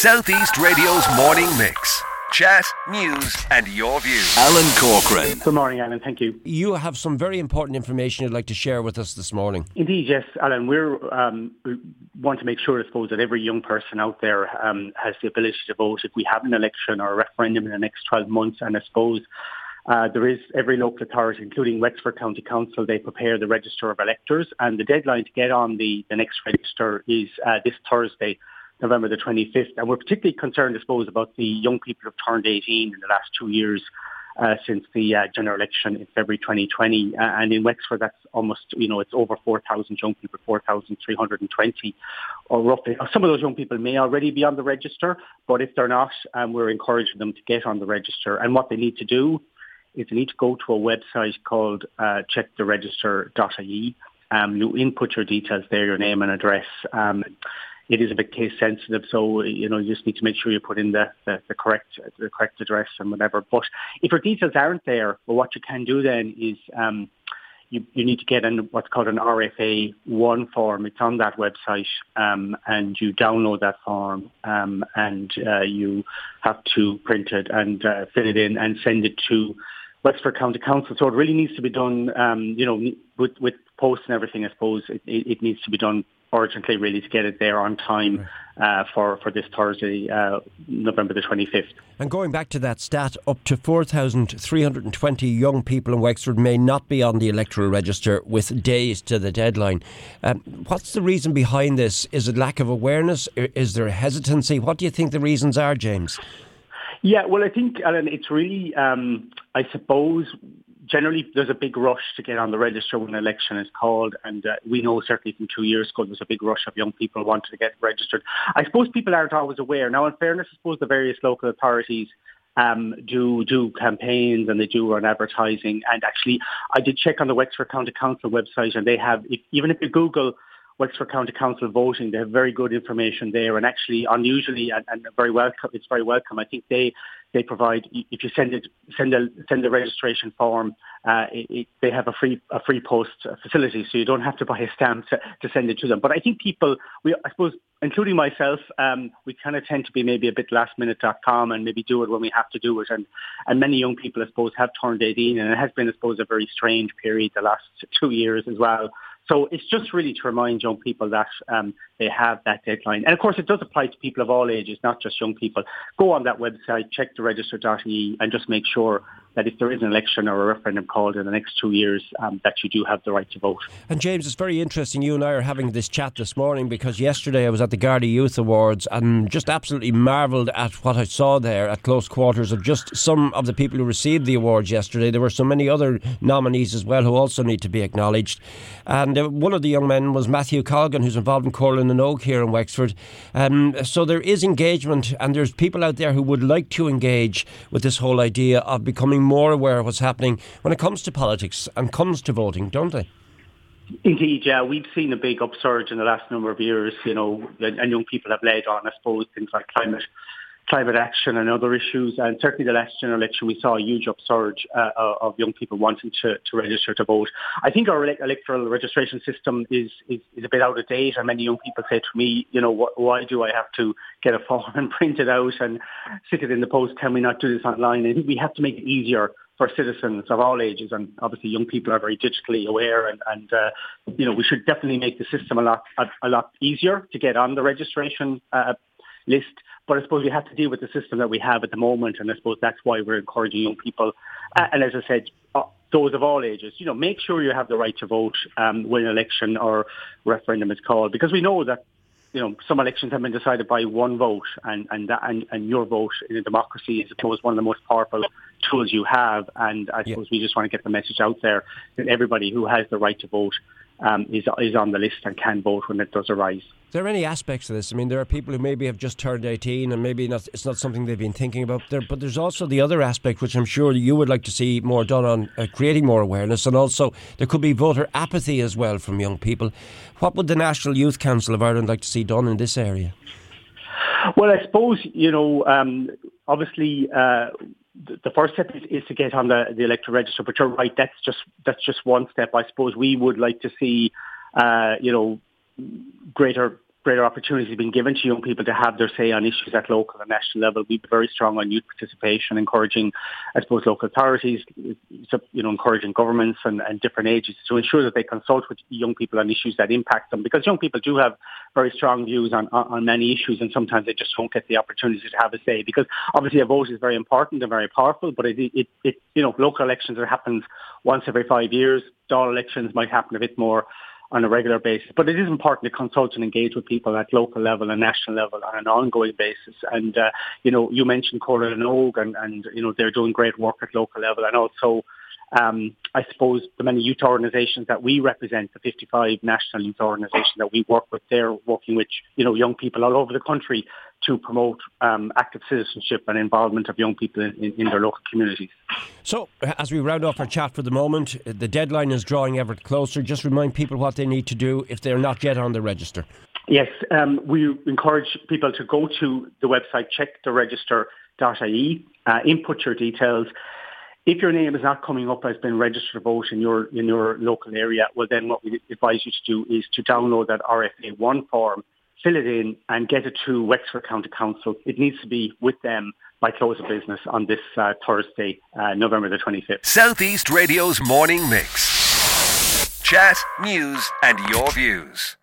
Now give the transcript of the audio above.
Southeast Radio's morning mix. Chat, news, and your views. Alan Corcoran. Good morning, Alan. Thank you. You have some very important information you'd like to share with us this morning. Indeed, yes, Alan. We're um, we want to make sure, I suppose, that every young person out there um, has the ability to vote if we have an election or a referendum in the next 12 months. And I suppose uh, there is every local authority, including Wexford County Council, they prepare the register of electors, and the deadline to get on the, the next register is uh, this Thursday. November the 25th. And we're particularly concerned, I suppose, about the young people who've turned 18 in the last two years uh, since the uh, general election in February 2020. Uh, and in Wexford, that's almost, you know, it's over 4,000 young people, 4,320 or roughly. Some of those young people may already be on the register, but if they're not, um, we're encouraging them to get on the register. And what they need to do is they need to go to a website called uh, checktheregister.ie. Um, you input your details there, your name and address. Um, it is a bit case sensitive, so you know you just need to make sure you put in the, the, the correct the correct address and whatever. But if your details aren't there, well, what you can do then is um, you, you need to get in what's called an RFA one form. It's on that website, um, and you download that form, um, and uh, you have to print it and uh, fill it in and send it to Wexford County Council. So it really needs to be done, um, you know, with with posts and everything. I suppose it, it, it needs to be done urgently really to get it there on time uh, for, for this Thursday, uh, November the 25th. And going back to that stat, up to 4,320 young people in Wexford may not be on the electoral register with days to the deadline. Um, what's the reason behind this? Is it lack of awareness? Is there hesitancy? What do you think the reasons are, James? Yeah, well, I think, Alan, it's really, um, I suppose, generally there's a big rush to get on the register when an election is called, and uh, we know certainly from two years ago there's a big rush of young people wanting to get registered. I suppose people aren't always aware. Now, in fairness, I suppose the various local authorities um, do do campaigns and they do run advertising. And actually, I did check on the Wexford County Council website, and they have, if, even if you Google Wexford County Council voting. They have very good information there, and actually, unusually and, and very welcome. It's very welcome. I think they they provide if you send it send a send a registration form. Uh, it, it, they have a free a free post facility, so you don't have to buy a stamp to, to send it to them. But I think people, we I suppose, including myself, um, we kind of tend to be maybe a bit lastminute.com and maybe do it when we have to do it. And and many young people, I suppose, have turned 18, and it has been, I suppose, a very strange period the last two years as well. So it's just really to remind young people that um, they have that deadline. And of course, it does apply to people of all ages, not just young people. Go on that website, check the register.ie and just make sure that if there is an election or a referendum called in the next two years, um, that you do have the right to vote. And James, it's very interesting. You and I are having this chat this morning because yesterday I was at the Garda Youth Awards and just absolutely marvelled at what I saw there at close quarters of just some of the people who received the awards yesterday. There were so many other nominees as well who also need to be acknowledged. And uh, one of the young men was Matthew Colgan, who's involved in Comhairle na nÓg here in Wexford. Um, so there is engagement, and there's people out there who would like to engage with this whole idea of becoming becoming more aware of what's happening when it comes to politics and comes to voting, don't they? Indeed, yeah. We've seen a big upsurge in the last number of years, you know, and young people have led on, I suppose, things like climate climate action and other issues. And certainly the last general election, we saw a huge upsurge uh, of young people wanting to, to register to vote. I think our electoral registration system is, is, is a bit out of date. And many young people say to me, you know, wh- why do I have to get a form and print it out and stick it in the post? Can we not do this online? I think we have to make it easier for citizens of all ages, and obviously young people are very digitally aware, and, and uh, you know we should definitely make the system a lot a, a lot easier to get on the registration uh, list. But I suppose we have to deal with the system that we have at the moment, and I suppose that's why we're encouraging young people. Uh, and as I said, uh, those of all ages, you know, make sure you have the right to vote um, when an election or referendum is called, because we know that you know, some elections have been decided by one vote, and and that, and, and your vote in a democracy is, I suppose, one of the most powerful tools you have. And I suppose yeah. we just want to get the message out there that everybody who has the right to vote um, is is on the list and can vote when it does arise. Are there any aspects of this? I mean, there are people who maybe have just turned 18 and maybe not, it's not something they've been thinking about. There, but there's also the other aspect, which I'm sure you would like to see more done on uh, creating more awareness. And also, there could be voter apathy as well from young people. What would the National Youth Council of Ireland like to see done in this area? Well, I suppose, you know, um, obviously, uh, the first step is, is, to get on the, the electoral register. But you're right, that's just that's just one step. I suppose we would like to see, uh, you know, greater greater opportunities being given to young people to have their say on issues at local and national level. We've be very strong on youth participation, encouraging, I suppose, local authorities, you know, encouraging governments and, and different agencies to ensure that they consult with young people on issues that impact them. Because young people do have very strong views on, on many issues, and sometimes they just won't get the opportunity to have a say. Because obviously, a vote is very important and very powerful, but it, it, it you know, local elections are happens once every five years. Dáil elections might happen a bit more on a regular basis. But it is important to consult and engage with people at local level and national level on an ongoing basis. And, uh, you know, you mentioned Comhairle na nÓg and, and, you know, they're doing great work at local level and also um, I suppose the many youth organisations that we represent, the 55 national youth organisations that we work with, they're working with you know young people all over the country to promote um, active citizenship and involvement of young people in, in, their local communities. So, as we round off our chat for the moment, the deadline is drawing ever closer. Just remind people what they need to do if they're not yet on the register. Yes, um, we encourage people to go to the website, check the uh, input your details. If your name is not coming up as being registered to vote in your in your local area, well then what we advise you to do is to download that RFA one form, fill it in, and get it to Wexford County Council. It needs to be with them by close of business on this uh, Thursday, uh, November the 25th. Southeast Radio's morning mix. Chat, news, and your views.